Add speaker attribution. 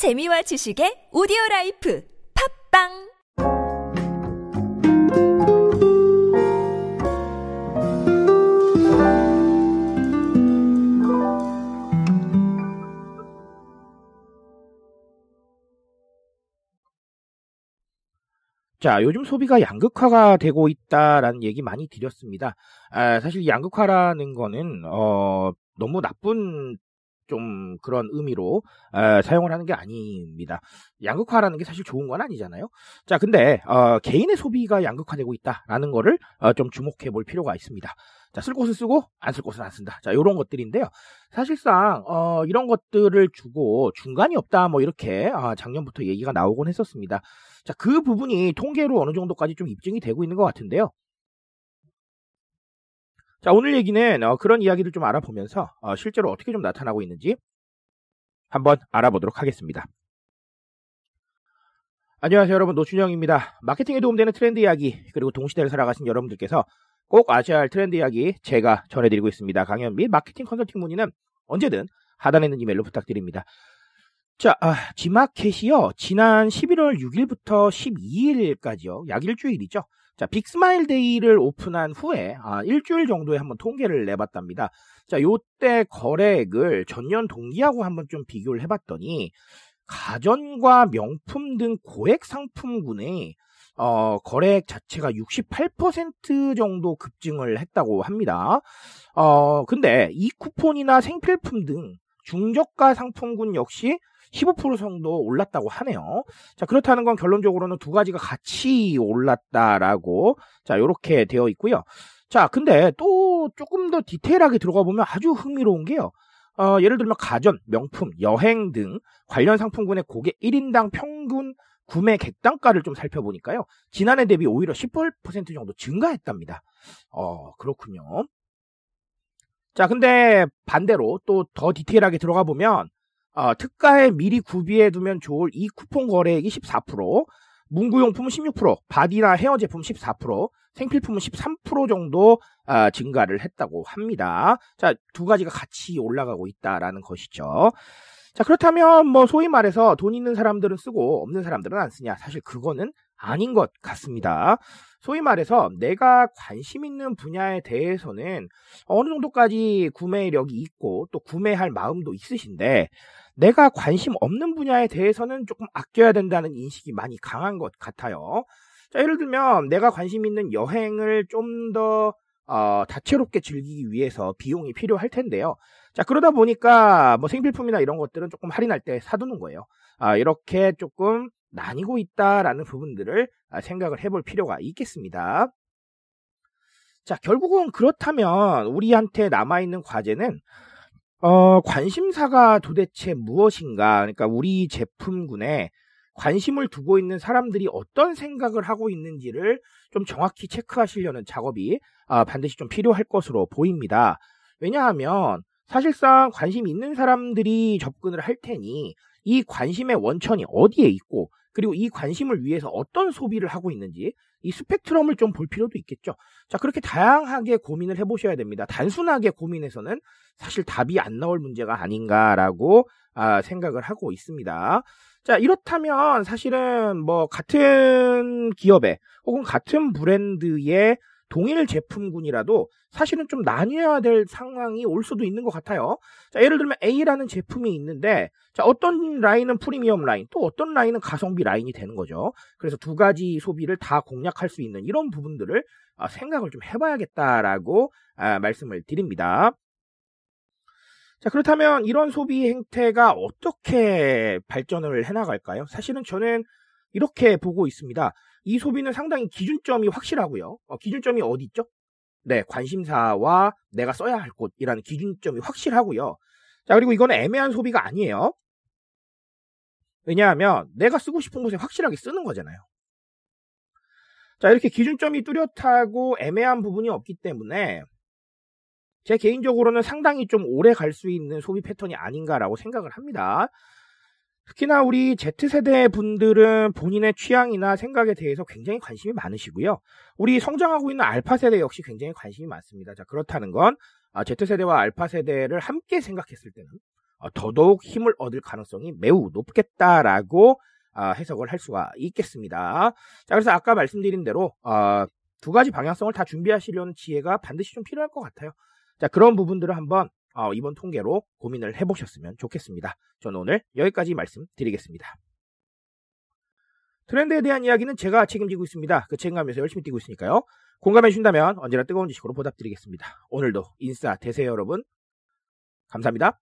Speaker 1: 재미와 지식의 오디오 라이프 팝빵
Speaker 2: 자, 요즘 소비가 양극화가 되고 있다라는 얘기 많이 드렸습니다. 아, 사실 양극화라는 거는, 어, 너무 나쁜 좀 그런 의미로 어, 사용을 하는 게 아닙니다. 양극화라는 게 사실 좋은 건 아니잖아요. 자, 근데 어, 개인의 소비가 양극화되고 있다라는 거를 어, 좀 주목해 볼 필요가 있습니다. 자, 쓸 곳은 쓰고 안 쓸 곳은 안 쓴다. 자, 이런 것들인데요. 사실상 어, 이런 것들을 주고 중간이 없다 뭐 이렇게 어, 작년부터 얘기가 나오곤 했었습니다. 자, 그 부분이 통계로 어느 정도까지 좀 입증이 되고 있는 것 같은데요. 자, 오늘 얘기는 어, 그런 이야기를 좀 알아보면서 어, 실제로 어떻게 좀 나타나고 있는지 한번 알아보도록 하겠습니다. 안녕하세요 여러분 노준영입니다. 마케팅에 도움되는 트렌드 이야기 그리고 동시대를 살아가신 여러분들께서 꼭 아셔야 할 트렌드 이야기 제가 전해드리고 있습니다. 강연 및 마케팅 컨설팅 문의는 언제든 하단에 있는 이메일로 부탁드립니다. 자, 아, 지마켓이요. 지난 11월 6일부터 12일까지요. 약 일주일이죠. 자, 빅스마일 데이를 오픈한 후에 아, 일주일 정도에 한번 통계를 내봤답니다. 자, 요때 거래액을 전년 동기하고 한번 좀 비교를 해봤더니 가전과 명품 등 고액 상품군의 어, 거래액 자체가 68% 정도 급증을 했다고 합니다. 어, 근데 이 쿠폰이나 생필품 등 중저가 상품군 역시 15% 정도 올랐다고 하네요. 자, 그렇다는 건 결론적으로는 두 가지가 같이 올랐다라고 자, 요렇게 되어 있고요. 자, 근데 또 조금 더 디테일하게 들어가 보면 아주 흥미로운 게요. 어, 예를 들면 가전, 명품, 여행 등 관련 상품군의 고객 1인당 평균 구매 객단가를 좀 살펴보니까요. 지난해 대비 오히려 10% 정도 증가했답니다. 어, 그렇군요. 자, 근데 반대로 또 더 디테일하게 들어가 보면 어, 특가에 미리 구비해 두면 좋을 e쿠폰 거래액이 14%, 문구용품은 16%, 바디나 헤어 제품 14%, 생필품은 13% 정도 어, 증가를 했다고 합니다. 자, 두 가지가 같이 올라가고 있다라는 것이죠. 자, 그렇다면 뭐 소위 말해서 돈 있는 사람들은 쓰고 없는 사람들은 안 쓰냐? 사실 그거는 아닌 것 같습니다. 소위 말해서 내가 관심 있는 분야에 대해서는 어느 정도까지 구매력이 있고 또 구매할 마음도 있으신데 내가 관심 없는 분야에 대해서는 조금 아껴야 된다는 인식이 많이 강한 것 같아요. 자, 예를 들면 내가 관심 있는 여행을 좀더 어, 다채롭게 즐기기 위해서 비용이 필요할 텐데요. 자, 그러다 보니까 뭐 생필품이나 이런 것들은 조금 할인할 때 사두는 거예요. 아, 이렇게 조금 나뉘고 있다라는 부분들을 아, 생각을 해볼 필요가 있겠습니다. 자, 결국은 그렇다면 우리한테 남아있는 과제는 어, 관심사가 도대체 무엇인가? 그러니까 우리 제품군에 관심을 두고 있는 사람들이 어떤 생각을 하고 있는지를 좀 정확히 체크하시려는 작업이 아, 반드시 좀 필요할 것으로 보입니다. 왜냐하면 사실상 관심 있는 사람들이 접근을 할 테니 이 관심의 원천이 어디에 있고 그리고 이 관심을 위해서 어떤 소비를 하고 있는지 이 스펙트럼을 좀 볼 필요도 있겠죠. 자, 그렇게 다양하게 고민을 해보셔야 됩니다. 단순하게 고민해서는 사실 답이 안 나올 문제가 아닌가라고 아, 생각을 하고 있습니다. 자, 이렇다면 사실은 뭐 같은 기업에 혹은 같은 브랜드의 동일 제품군이라도 사실은 좀 나뉘어야 될 상황이 올 수도 있는 것 같아요. 자, 예를 들면 A라는 제품이 있는데, 자, 어떤 라인은 프리미엄 라인, 또 어떤 라인은 가성비 라인이 되는 거죠. 그래서 두 가지 소비를 다 공략할 수 있는 이런 부분들을 아, 생각을 좀 해봐야겠다라고 아, 말씀을 드립니다. 자, 그렇다면 이런 소비 행태가 어떻게 발전을 해나갈까요? 사실은 저는 이렇게 보고 있습니다. 이 소비는 상당히 기준점이 확실하고요. 어, 기준점이 어디 있죠? 네, 관심사와 내가 써야 할 곳이라는 기준점이 확실하고요. 자, 그리고 이거는 애매한 소비가 아니에요. 왜냐하면 내가 쓰고 싶은 곳에 확실하게 쓰는 거잖아요. 자, 이렇게 기준점이 뚜렷하고 애매한 부분이 없기 때문에 제 개인적으로는 상당히 좀 오래 갈 수 있는 소비 패턴이 아닌가라고 생각을 합니다. 특히나 우리 Z세대 분들은 본인의 취향이나 생각에 대해서 굉장히 관심이 많으시고요. 우리 성장하고 있는 알파세대 역시 굉장히 관심이 많습니다. 자, 그렇다는 건 아, Z세대와 알파세대를 함께 생각했을 때는 어, 더더욱 힘을 얻을 가능성이 매우 높겠다라고 어, 해석을 할 수가 있겠습니다. 자, 그래서 아까 말씀드린 대로 어, 두 가지 방향성을 다 준비하시려는 지혜가 반드시 좀 필요할 것 같아요. 자, 그런 부분들을 한번 어, 이번 통계로 고민을 해보셨으면 좋겠습니다. 저는 오늘 여기까지 말씀드리겠습니다. 트렌드에 대한 이야기는 제가 책임지고 있습니다. 그 책임감에서 열심히 뛰고 있으니까요. 공감해 주신다면 언제나 뜨거운 지식으로 보답드리겠습니다. 오늘도 인싸 되세요 여러분. 감사합니다.